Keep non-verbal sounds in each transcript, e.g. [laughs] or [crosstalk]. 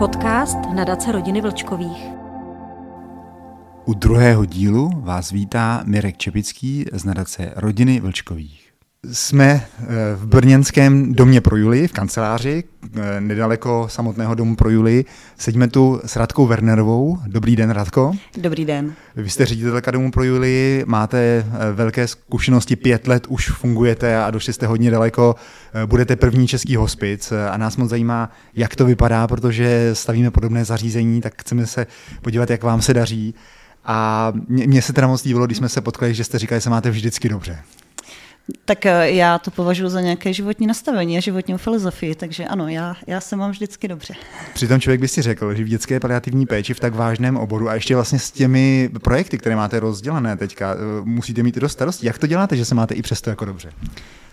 Podcast Nadace rodiny Vlčkových. U druhého dílu vás vítá Mirek Čepický z nadace rodiny Vlčkových. Jsme eh, v brněnském domě pro Juli, v kanceláři, eh, nedaleko samotného domu pro Juli. Sedíme tu s Radkou Wernerovou. Dobrý den, Radko. Dobrý den. Vy jste ředitelka domu pro Juli, máte eh, velké zkušenosti, pět let už fungujete a došli jste hodně daleko. Budete první český hospic a nás moc zajímá, jak to vypadá, protože stavíme podobné zařízení, tak chceme se podívat, jak vám se daří. A mně se teda moc líbilo, když jsme se potkali, že jste říkali, že se máte vždycky dobře. Tak eh, já to považuji za nějaké životní nastavení a životní filozofii, takže ano, já, já se mám vždycky dobře. Přitom člověk by si řekl, že v dětské paliativní péči v tak vážném oboru a ještě vlastně s těmi projekty, které máte rozdělené teďka, eh, musíte mít dost starosti. Jak to děláte, že se máte i přesto jako dobře?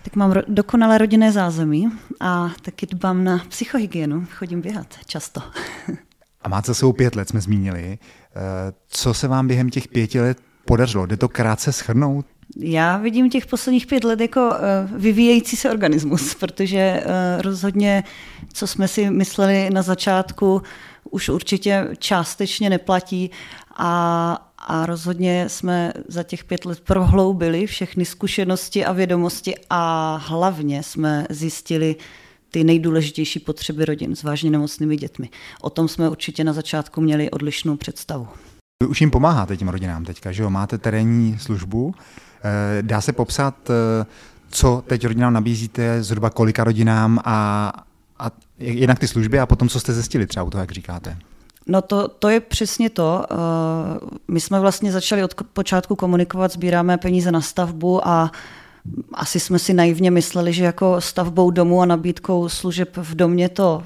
Tak mám ro- dokonalé rodinné zázemí a taky dbám na psychohygienu, chodím běhat často. [laughs] A máte za sebou pět let, jsme zmínili. Eh, co se vám během těch pěti let podařilo? Jde to krátce schrnout? Já vidím těch posledních pět let jako eh, vyvíjející se organismus, [laughs] protože eh, rozhodně, co jsme si mysleli na začátku, už určitě částečně neplatí a, a rozhodně jsme za těch pět let prohloubili všechny zkušenosti a vědomosti a hlavně jsme zjistili ty nejdůležitější potřeby rodin s vážně nemocnými dětmi. O tom jsme určitě na začátku měli odlišnou představu. Vy už jim pomáháte těm rodinám teďka, že jo? Máte terénní službu, Eh, dá se popsat, eh, co teď rodinám nabízíte, zhruba kolika rodinám a, a jednak ty služby a potom, co jste zjistili třeba u toho, jak říkáte? No to, to je přesně to. Eh, my jsme vlastně začali od počátku komunikovat, sbíráme peníze na stavbu a asi jsme si naivně mysleli, že jako stavbou domu a nabídkou služeb v domě to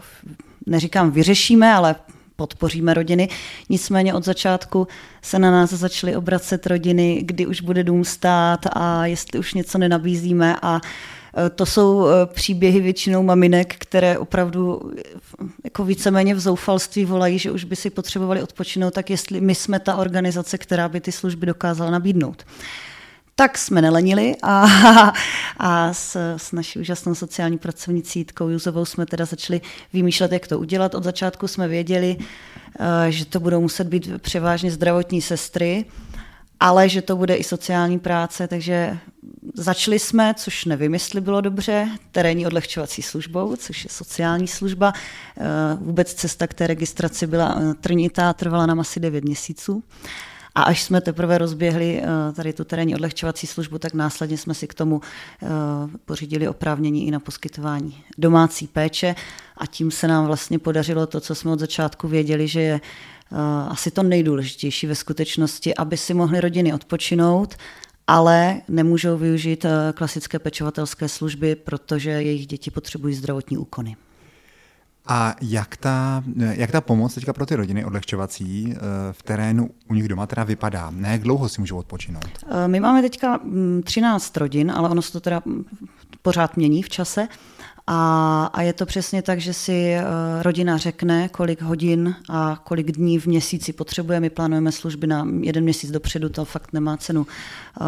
neříkám vyřešíme, ale podpoříme rodiny. Nicméně od začátku se na nás začaly obracet rodiny, kdy už bude dům stát a jestli už něco nenabízíme a e, to jsou e, příběhy většinou maminek, které opravdu e, jako víceméně v zoufalství volají, že už by si potřebovali odpočinout, tak jestli my jsme ta organizace, která by ty služby dokázala nabídnout tak jsme nelenili a, a s, s naší úžasnou sociální pracovnicí Jitkou Juzovou jsme teda začali vymýšlet, jak to udělat. Od začátku jsme věděli, eh, že to budou muset být převážně zdravotní sestry, ale že to bude i sociální práce, takže začali jsme, což nevím, jestli bylo dobře, terénní odlehčovací službou, což je sociální služba. Eh, vůbec cesta k té registraci byla eh, trnitá, trvala nám asi 9 měsíců. A až jsme teprve rozběhli eh, tady tu terénní odlehčovací službu, tak následně jsme si k tomu eh, pořídili oprávnění i na poskytování domácí péče a tím se nám vlastně podařilo to, co jsme od začátku věděli, že je eh, asi to nejdůležitější ve skutečnosti, aby si mohly rodiny odpočinout, ale nemůžou využít klasické pečovatelské služby, protože jejich děti potřebují zdravotní úkony. A jak ta, jak ta pomoc teďka pro ty rodiny odlehčovací eh, v terénu u nich doma teda vypadá? Ne, jak dlouho si můžou odpočinout? Eh, my máme teďka 13 mm, rodin, ale ono se to teda pořád mění v čase. A, a je to přesně tak, že si eh, rodina řekne, kolik hodin a kolik dní v měsíci potřebuje. My plánujeme služby na jeden měsíc dopředu, to fakt nemá cenu eh,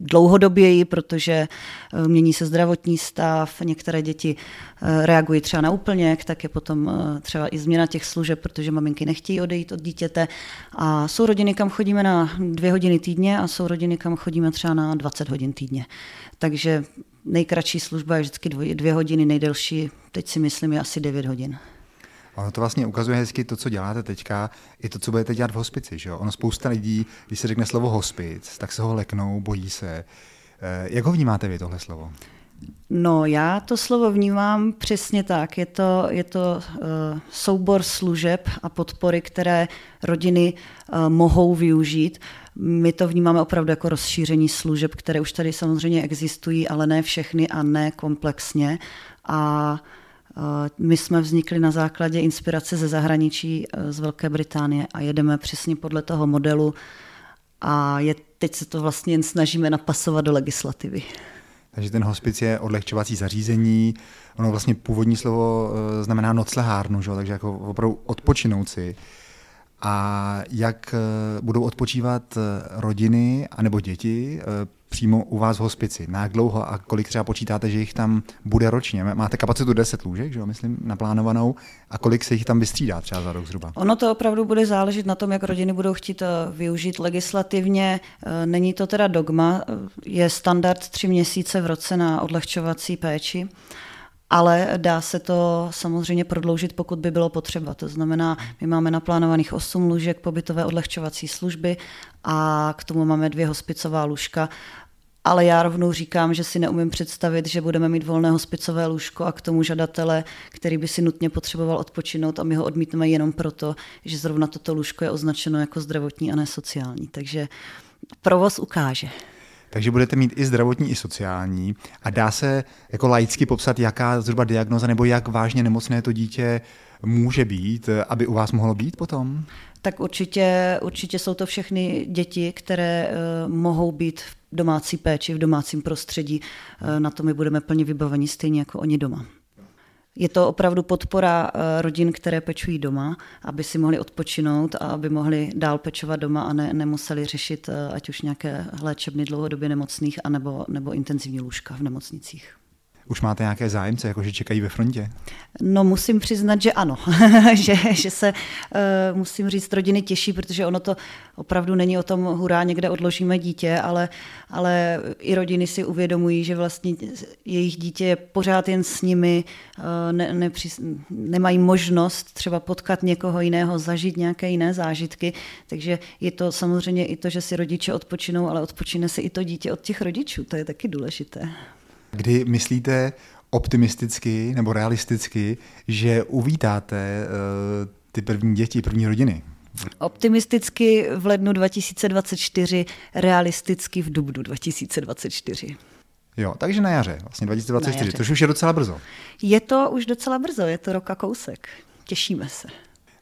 dlouhodoběji, protože eh, mění se zdravotní stav, některé děti reagují třeba na úplněk, tak je potom třeba i změna těch služeb, protože maminky nechtějí odejít od dítěte. A jsou rodiny, kam chodíme na dvě hodiny týdně a jsou rodiny, kam chodíme třeba na 20 hodin týdně. Takže nejkratší služba je vždycky dvě, dvě hodiny, nejdelší, teď si myslím, je asi 9 hodin. Ono to vlastně ukazuje hezky to, co děláte teďka, i to, co budete dělat v hospici. Že jo? Ono spousta lidí, když se řekne slovo hospic, tak se ho leknou, bojí se. Eh, jak ho vnímáte vy, tohle slovo? No, já to slovo vnímám přesně tak. Je to, je to uh, soubor služeb a podpory, které rodiny uh, mohou využít. My to vnímáme opravdu jako rozšíření služeb, které už tady samozřejmě existují, ale ne všechny a ne komplexně. A uh, my jsme vznikli na základě inspirace ze zahraničí z Velké Británie a jedeme přesně podle toho modelu a je, teď se to vlastně jen snažíme napasovat do legislativy. Takže ten hospic je odlehčovací zařízení. Ono vlastně původní slovo eh, znamená noclehárnu, že? takže jako opravdu odpočinout si. A jak eh, budou odpočívat eh, rodiny anebo děti přímo u vás v hospici? Na jak dlouho a kolik třeba počítáte, že jich tam bude ročně? Máte kapacitu 10 lůžek, že jo, myslím, naplánovanou. A kolik se jich tam vystřídá třeba za rok zhruba? Ono to opravdu bude záležet na tom, jak rodiny budou chtít eh, využít legislativně. Eh, není to teda dogma, je standard tři měsíce v roce na odlehčovací péči ale dá se to samozřejmě prodloužit, pokud by bylo potřeba. To znamená, my máme naplánovaných 8 lůžek pobytové odlehčovací služby a k tomu máme dvě hospicová lůžka ale já rovnou říkám, že si neumím představit, že budeme mít volné hospicové lůžko a k tomu žadatele, který by si nutně potřeboval odpočinout a my ho odmítneme jenom proto, že zrovna toto lůžko je označeno jako zdravotní a ne sociální. Takže provoz ukáže. Takže budete mít i zdravotní, i sociální. A dá se jako laicky popsat, jaká zhruba diagnoza nebo jak vážně nemocné to dítě může být, aby u vás mohlo být potom? Tak určitě, určitě jsou to všechny děti, které uh, mohou být v domácí péči, v domácím prostředí. Uh, na to my budeme plně vybaveni stejně jako oni doma. Je to opravdu podpora eh, rodin, které pečují doma, aby si mohli odpočinout a aby mohli dál pečovat doma a ne, nemuseli řešit ať už nějaké léčebny dlouhodobě nemocných anebo, nebo intenzivní lůžka v nemocnicích. Už máte nějaké zájemce, jakože čekají ve frontě? No musím přiznat, že ano, [laughs] že, že se uh, musím říct rodiny těší, protože ono to opravdu není o tom hurá, někde odložíme dítě, ale, ale i rodiny si uvědomují, že vlastně jejich dítě je pořád jen s nimi, uh, ne, nepři, nemají možnost třeba potkat někoho jiného, zažít nějaké jiné zážitky, takže je to samozřejmě i to, že si rodiče odpočinou, ale odpočine si i to dítě od těch rodičů, to je taky důležité. Kdy myslíte optimisticky nebo realisticky, že uvítáte uh, ty první děti, první rodiny? Optimisticky v lednu 2024, realisticky v dubnu 2024. Jo, takže na jaře, vlastně 2024, na jaře. což už je docela brzo. Je to už docela brzo, je to roka kousek. Těšíme se.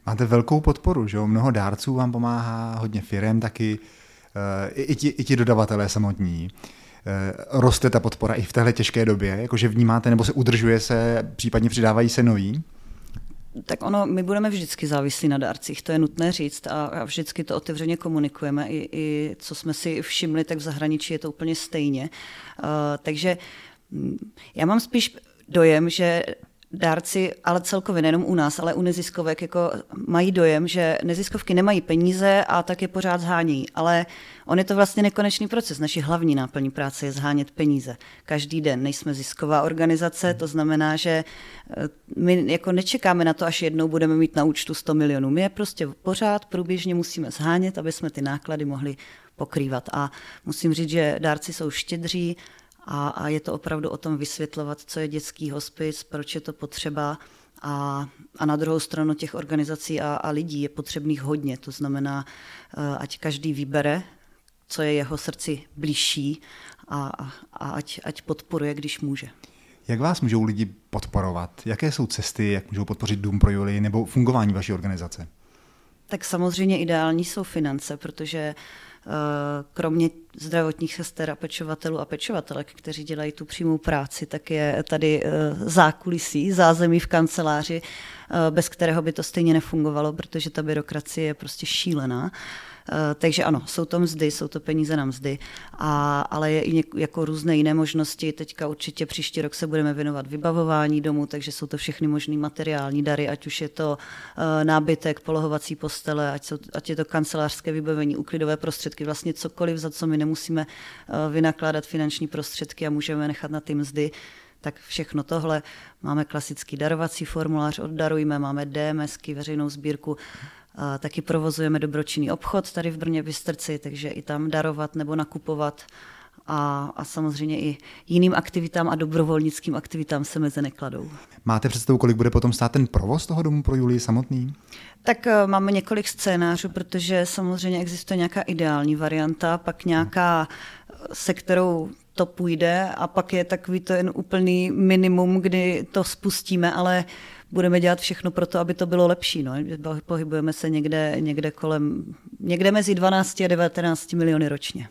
Máte velkou podporu, že jo? Mnoho dárců vám pomáhá, hodně firem taky, i, i, ti, i ti dodavatelé samotní. Eh, roste ta podpora i v téhle těžké době? Jakože vnímáte nebo se udržuje se, případně přidávají se noví? Tak ono, my budeme vždycky závislí na dárcích, to je nutné říct a, vždycky to otevřeně komunikujeme. I, I co jsme si všimli, tak v zahraničí je to úplně stejně. Uh, takže hm, já mám spíš dojem, že dárci, ale celkově nejenom u nás, ale u neziskovek, jako mají dojem, že neziskovky nemají peníze a tak je pořád zhánějí. Ale on je to vlastně nekonečný proces. Naši hlavní náplní práce je zhánět peníze. Každý den nejsme zisková organizace, to znamená, že eh, my jako nečekáme na to, až jednou budeme mít na účtu 100 milionů. My je prostě pořád průběžně musíme zhánět, aby jsme ty náklady mohli pokrývat. A musím říct, že dárci jsou štědří, a, a je to opravdu o tom vysvětlovat, co je dětský hospic, proč je to potřeba. A, a na druhou stranu těch organizací a, a lidí je potřebných hodně. To znamená, eh, ať každý vybere, co je jeho srdci blížší a, a ať, ať podporuje, když může. Jak vás můžou lidi podporovat? Jaké jsou cesty, jak můžou podpořit Dům pro Julii nebo fungování vaší organizace? Tak samozřejmě ideální jsou finance, protože kromě zdravotních sester a pečovatelů a pečovatelek, kteří dělají tu přímou práci, tak je tady eh, zákulisí, zázemí v kanceláři, eh, bez kterého by to stejně nefungovalo, protože ta byrokracie je prostě šílená. Eh, takže ano, jsou to mzdy, jsou to peníze na mzdy, a, ale je i jako různé jiné možnosti. Teďka určitě příští rok se budeme věnovat vybavování domu, takže jsou to všechny možné materiální dary, ať už je to uh, nábytek, polohovací postele, ať, jsou, ať je to kancelářské vybavení, uklidové prostředky, vlastně cokoliv, za co my nemusíme uh, vynakládat finanční prostředky a můžeme nechat na ty mzdy tak všechno tohle. Máme klasický darovací formulář, oddarujme, máme DMSky, veřejnou sbírku. Taky provozujeme dobročinný obchod tady v Brně Bystrci, takže i tam darovat nebo nakupovat a, a samozřejmě i jiným aktivitám a dobrovolnickým aktivitám se meze nekladou. Máte představu, kolik bude potom stát ten provoz toho domu pro Julii samotný? Tak eh, máme několik scénářů, protože samozřejmě existuje nějaká ideální varianta, pak nějaká, se kterou to půjde a pak je takový to jen úplný minimum, kdy to spustíme, ale budeme dělat všechno pro to, aby to bylo lepší. No. Pohybujeme se někde, někde kolem, někde mezi 12 a 19 miliony ročně.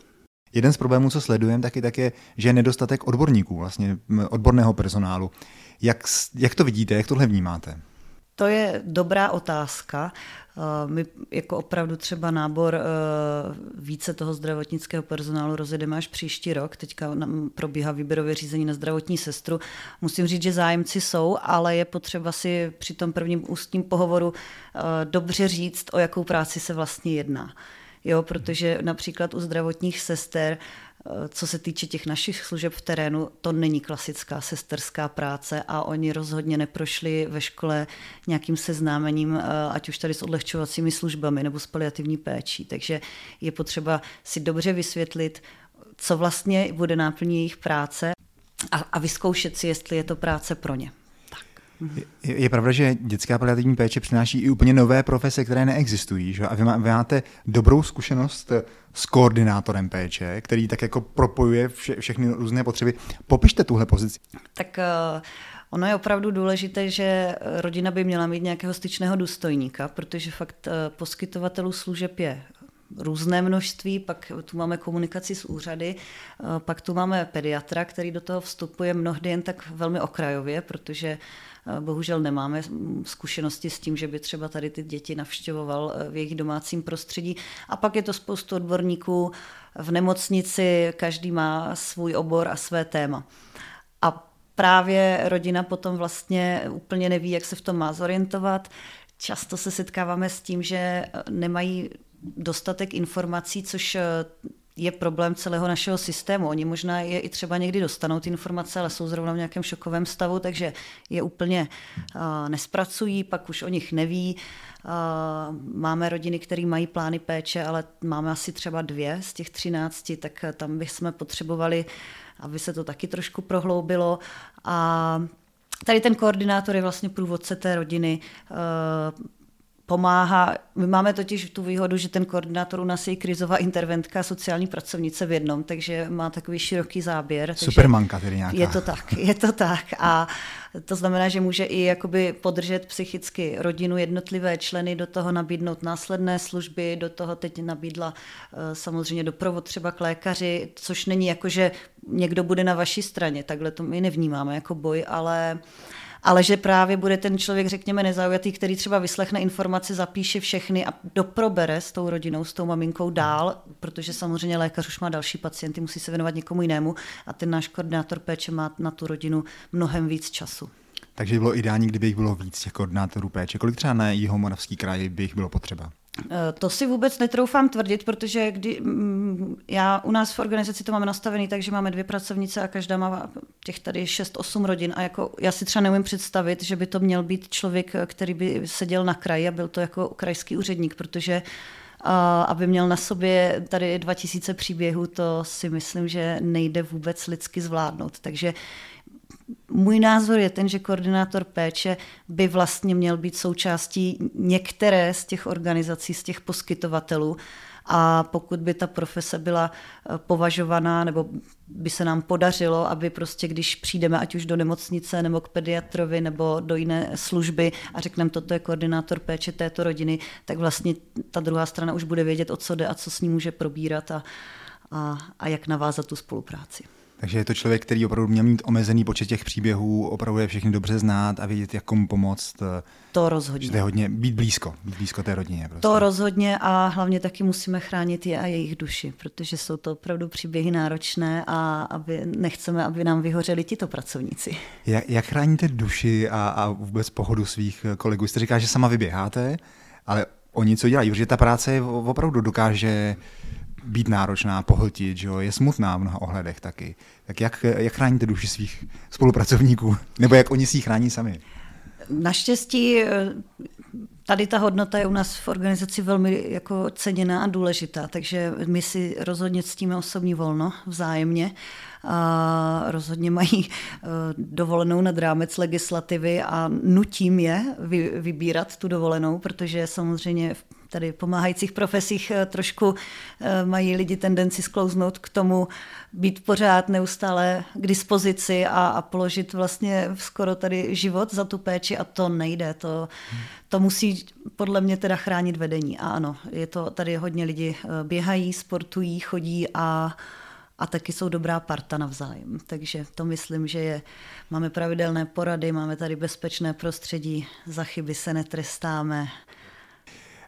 Jeden z problémů, co sledujeme, taky tak je, že je nedostatek odborníků, vlastně odborného personálu. Jak, jak to vidíte, jak tohle vnímáte? To je dobrá otázka. My jako opravdu třeba nábor více toho zdravotnického personálu rozjedeme až příští rok. Teďka nám probíhá výběrové řízení na zdravotní sestru. Musím říct, že zájemci jsou, ale je potřeba si při tom prvním ústním pohovoru dobře říct, o jakou práci se vlastně jedná. Jo, protože například u zdravotních sester co se týče těch našich služeb v terénu, to není klasická sesterská práce a oni rozhodně neprošli ve škole nějakým seznámením, eh, ať už tady s odlehčovacími službami nebo s paliativní péčí. Takže je potřeba si dobře vysvětlit, co vlastně bude náplní jejich práce a, a vyzkoušet si, jestli je to práce pro ně. Je, je pravda, že dětská paliativní péče přináší i úplně nové profese, které neexistují. Že? A vy, má, vy máte dobrou zkušenost s koordinátorem péče, který tak jako propojuje vše, všechny různé potřeby. Popište tuhle pozici. Tak uh... Ono je opravdu důležité, že rodina by měla mít nějakého styčného důstojníka, protože fakt eh, poskytovatelů služeb je různé množství, pak tu máme komunikaci s úřady, eh, pak tu máme pediatra, který do toho vstupuje mnohdy jen tak velmi okrajově, protože Bohužel nemáme zkušenosti s tím, že by třeba tady ty děti navštěvoval eh, v jejich domácím prostředí. A pak je to spoustu odborníků v nemocnici, každý má svůj obor a své téma. A právě rodina potom vlastně úplně neví, jak se v tom má zorientovat. Často se setkáváme s tím, že nemají dostatek informací, což eh, je problém celého našeho systému. Oni možná je i třeba někdy dostanou ty informace, ale jsou zrovna v nějakém šokovém stavu, takže je úplně uh, nespracují, pak už o nich neví. Uh, máme rodiny, které mají plány péče, ale máme asi třeba dvě z těch třinácti, tak tam bychom potřebovali, aby se to taky trošku prohloubilo. A Tady ten koordinátor je vlastně průvodce té rodiny, pomáhá. My máme totiž tu výhodu, že ten koordinátor u nás je krizová interventka, sociální pracovnice v jednom, takže má takový široký záběr. Supermanka tedy nějaká. Je to tak, je to tak. A to znamená, že může i jakoby podržet psychicky rodinu, jednotlivé členy, do toho nabídnout následné služby, do toho teď nabídla eh, samozřejmě doprovod třeba k lékaři, což není jako, že někdo bude na vaší straně, takhle to my nevnímáme jako boj, ale ale že právě bude ten člověk, řekněme, nezaujatý, který třeba vyslechne informace, zapíše všechny a doprobere s tou rodinou, s tou maminkou dál, protože samozřejmě lékař už má další pacienty, musí se věnovat někomu jinému a ten náš koordinátor péče má na tu rodinu mnohem víc času. Takže by bylo ideální, kdyby jich bylo víc těch koordinátorů péče. Kolik třeba na Jihomoravský kraj by jich bylo potřeba? Eh, to si vůbec netroufám tvrdit, protože kdy, mm, já u nás v organizaci to máme nastavený tak, že máme dvě pracovnice a každá má těch tady 6-8 rodin a jako já si třeba neumím představit, že by to měl být člověk, který by seděl na kraji a byl to jako krajský úředník, protože a aby měl na sobě tady 2000 příběhů, to si myslím, že nejde vůbec lidsky zvládnout. Takže můj názor je ten, že koordinátor péče by vlastně měl být součástí některé z těch organizací, z těch poskytovatelů. A pokud by ta profese byla eh, považovaná, nebo by se nám podařilo, aby prostě, když přijdeme ať už do nemocnice, nebo k pediatrovi, nebo do jiné služby a řekneme, toto je koordinátor péče této rodiny, tak vlastně ta druhá strana už bude vědět, o co jde a co s ní může probírat a, a, a jak navázat tu spolupráci. Takže je to člověk, který opravdu měl mít omezený počet těch příběhů, opravdu je všechny dobře znát a vědět, jak komu pomoct. To rozhodně. Že to hodně být blízko, být blízko té rodině. Prostě. To rozhodně a hlavně taky musíme chránit je a jejich duši, protože jsou to opravdu příběhy náročné a aby, nechceme, aby nám vyhořeli tito pracovníci. Jak, jak chráníte duši a, a vůbec pohodu svých kolegů? Jste říká, že sama vyběháte, ale oni co dělají? Protože ta práce opravdu dokáže být náročná, pohltit, že jo, je smutná v mnoha ohledech taky. Tak jak, jak chráníte duši svých spolupracovníků? [laughs] Nebo jak oni si ji chrání sami? Naštěstí eh, tady ta hodnota je u nás v organizaci velmi jako ceněná a důležitá, takže my si rozhodně ctíme osobní volno vzájemně. A rozhodně mají eh, dovolenou nad rámec legislativy a nutím je vybírat tu dovolenou, protože samozřejmě tady pomáhajících profesích eh, trošku eh, mají lidi tendenci sklouznout k tomu být pořád neustále k dispozici a, a položit vlastně skoro tady život za tu péči a to nejde. To, to musí podle mě teda chránit vedení. A ano, je to tady hodně lidi eh, běhají, sportují, chodí a a taky jsou dobrá parta navzájem. Takže to myslím, že je, máme pravidelné porady, máme tady bezpečné prostředí, za chyby se netrestáme.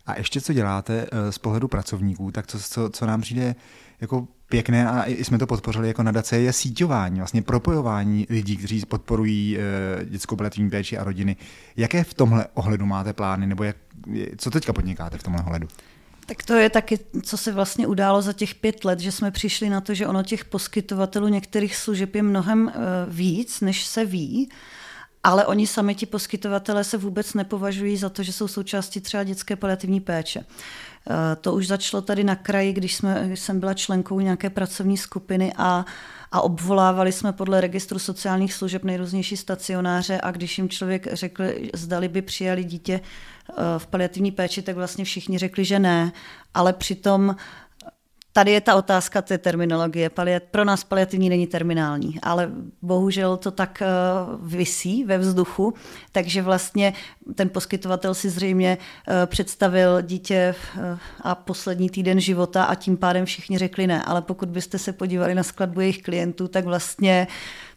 A ještě co děláte eh, z pohledu pracovníků, tak co, co, co nám přijde jako pěkné a i jsme to podpořili jako nadace, je síťování, vlastně propojování lidí, kteří podporují e, dětskou paliativní péči a rodiny. Jaké v tomhle ohledu máte plány, nebo jak, co teďka podnikáte v tomhle ohledu? Tak to je taky, co se vlastně událo za těch pět let, že jsme přišli na to, že ono těch poskytovatelů některých služeb je mnohem uh, víc, než se ví. Ale oni sami, ti poskytovatelé, se vůbec nepovažují za to, že jsou součástí třeba dětské paliativní péče. Eh, to už začalo tady na kraji, když, jsme, když jsem byla členkou nějaké pracovní skupiny a, a obvolávali jsme podle registru sociálních služeb nejrůznější stacionáře a když jim člověk řekl, zdali by přijali dítě eh, v paliativní péči, tak vlastně všichni řekli, že ne, ale přitom Tady je ta otázka té terminologie. Pro nás paliativní není terminální, ale bohužel to tak uh, visí ve vzduchu, takže vlastně ten poskytovatel si zřejmě uh, představil dítě uh, a poslední týden života a tím pádem všichni řekli ne. Ale pokud byste se podívali na skladbu jejich klientů, tak vlastně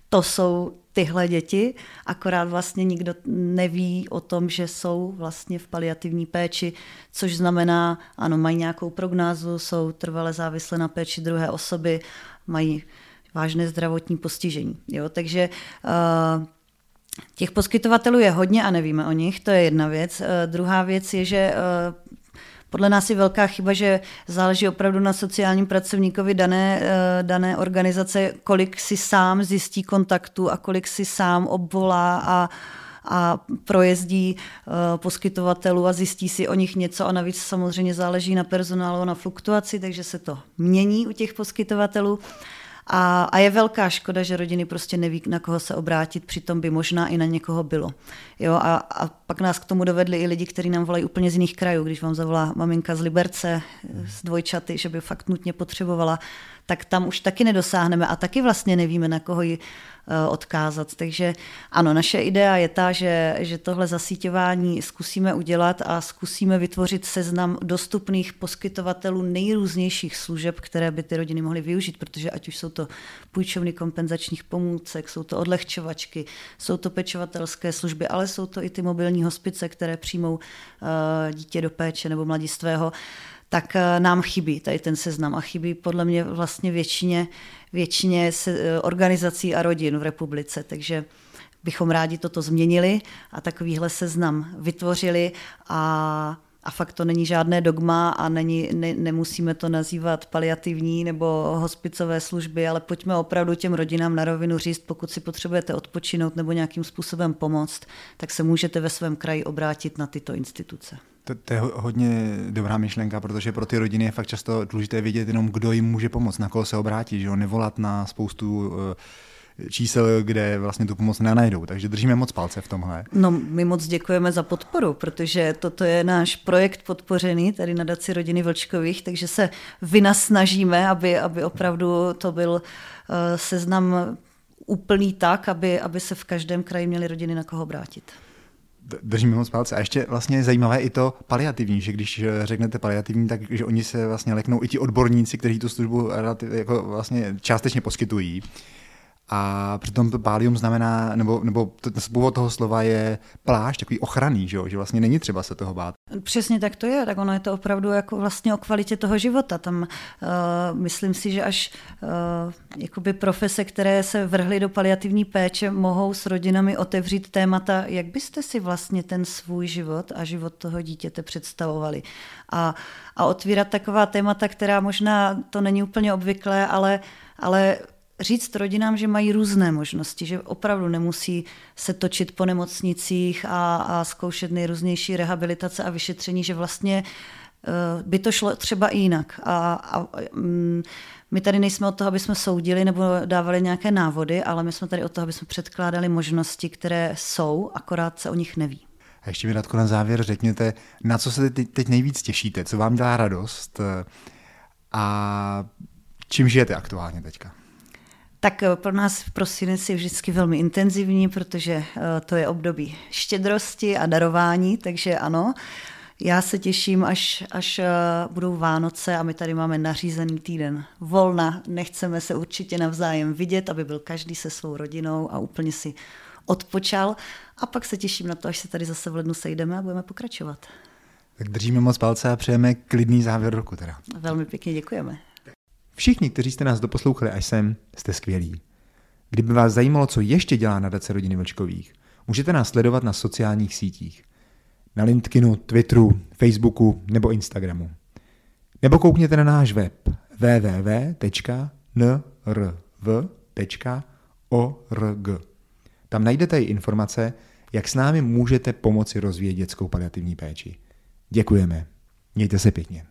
to jsou tyhle děti, akorát vlastně nikdo neví o tom, že jsou vlastně v paliativní péči, což znamená, ano, mají nějakou prognázu, jsou trvale závislé na péči druhé osoby, mají vážné zdravotní postižení. Jo? Takže uh, Těch poskytovatelů je hodně a nevíme o nich, to je jedna věc. Uh, druhá věc je, že uh, podle nás je velká chyba, že záleží opravdu na sociálním pracovníkovi dané, eh, dané organizace, kolik si sám zjistí kontaktu a kolik si sám obvolá a a projezdí uh, poskytovatelů a zjistí si o nich něco a navíc samozřejmě záleží na personálu a na fluktuaci, takže se to mění u těch poskytovatelů. A, a je velká škoda, že rodiny prostě neví, na koho se obrátit, přitom by možná i na někoho bylo. Jo, a, a pak nás k tomu dovedli i lidi, kteří nám volají úplně z jiných krajů. Když vám zavolá maminka z Liberce, z dvojčaty, že by fakt nutně potřebovala, tak tam už taky nedosáhneme a taky vlastně nevíme, na koho ji Eh, odkázat. Takže ano, naše idea je ta, že, že tohle zasíťování zkusíme udělat a zkusíme vytvořit seznam dostupných poskytovatelů nejrůznějších služeb, které by ty rodiny mohly využít, protože ať už jsou to půjčovny kompenzačních pomůcek, jsou to odlehčovačky, jsou to pečovatelské služby, ale jsou to i ty mobilní hospice, které přijmou uh, dítě do péče nebo mladistvého tak eh, nám chybí tady ten seznam a chybí podle mě vlastně většině, většině eh, organizací a rodin v republice, takže bychom rádi toto změnili a takovýhle seznam vytvořili a a fakt to není žádné dogma a není, ne, nemusíme to nazývat paliativní nebo hospicové služby, ale pojďme opravdu těm rodinám na rovinu říct, pokud si potřebujete odpočinout nebo nějakým způsobem pomoct, tak se můžete ve svém kraji obrátit na tyto instituce. To, to je hodně dobrá myšlenka, protože pro ty rodiny je fakt často důležité vědět jenom, kdo jim může pomoct, na koho se obrátit, že jo? nevolat na spoustu uh, čísel, kde vlastně tu pomoc nenajdou. Takže držíme moc palce v tomhle. No, my moc děkujeme za podporu, protože toto je náš projekt podpořený tady na Daci rodiny Vlčkových, takže se vynasnažíme, aby, aby opravdu to byl uh, seznam úplný tak, aby, aby se v každém kraji měly rodiny na koho obrátit. Držíme moc palce. A ještě vlastně je zajímavé i to paliativní, že když eh, řeknete paliativní, tak že oni se vlastně leknou i ti odborníci, kteří tu službu jako vlastně částečně poskytují. A přitom pálium znamená, nebo, nebo původ toho slova je plášť, takový ochranný, že, jo? že vlastně není třeba se toho bát. Přesně tak to je, tak ono je to opravdu jako vlastně o kvalitě toho života. Tam uh, myslím si, že až uh, jakoby profese, které se vrhly do paliativní péče, mohou s rodinami otevřít témata, jak byste si vlastně ten svůj život a život toho dítěte představovali. A, a otvírat taková témata, která možná to není úplně obvyklé, ale ale říct rodinám, že mají různé možnosti, že opravdu nemusí se točit po nemocnicích a, a zkoušet nejrůznější rehabilitace a vyšetření, že vlastně uh, by to šlo třeba i jinak. A, a um, my tady nejsme od toho, aby jsme soudili nebo dávali nějaké návody, ale my jsme tady od toho, aby jsme předkládali možnosti, které jsou, akorát se o nich neví. A ještě mi Radko na závěr řekněte, na co se teď nejvíc těšíte, co vám dělá radost eh, a čím žijete aktuálně teďka? Tak eh, pro nás v prosinec je vždycky velmi intenzivní, protože eh, to je období štědrosti a darování, takže ano, Já se těším, až, až eh, budou Vánoce a my tady máme nařízený týden volna. Nechceme se určitě navzájem vidět, aby byl každý se svou rodinou a úplně si odpočal. A pak se těším na to, až se tady zase v lednu sejdeme a budeme pokračovat. Tak držíme moc palce a přejeme klidný závěr roku teda. Velmi pěkně děkujeme. Všichni, kteří jste nás doposlouchali až sem, jste skvělí. Kdyby vás zajímalo, co ještě dělá nadace rodiny Vlčkových, můžete nás sledovat na sociálních sítích. Na LinkedInu, Twitteru, Facebooku nebo Instagramu. Nebo koukněte na náš web www.nrv.org. Tam najdete i informace, jak s námi můžete pomoci rozvíjet dětskou paliativní péči. Děkujeme. Mějte se pěkně.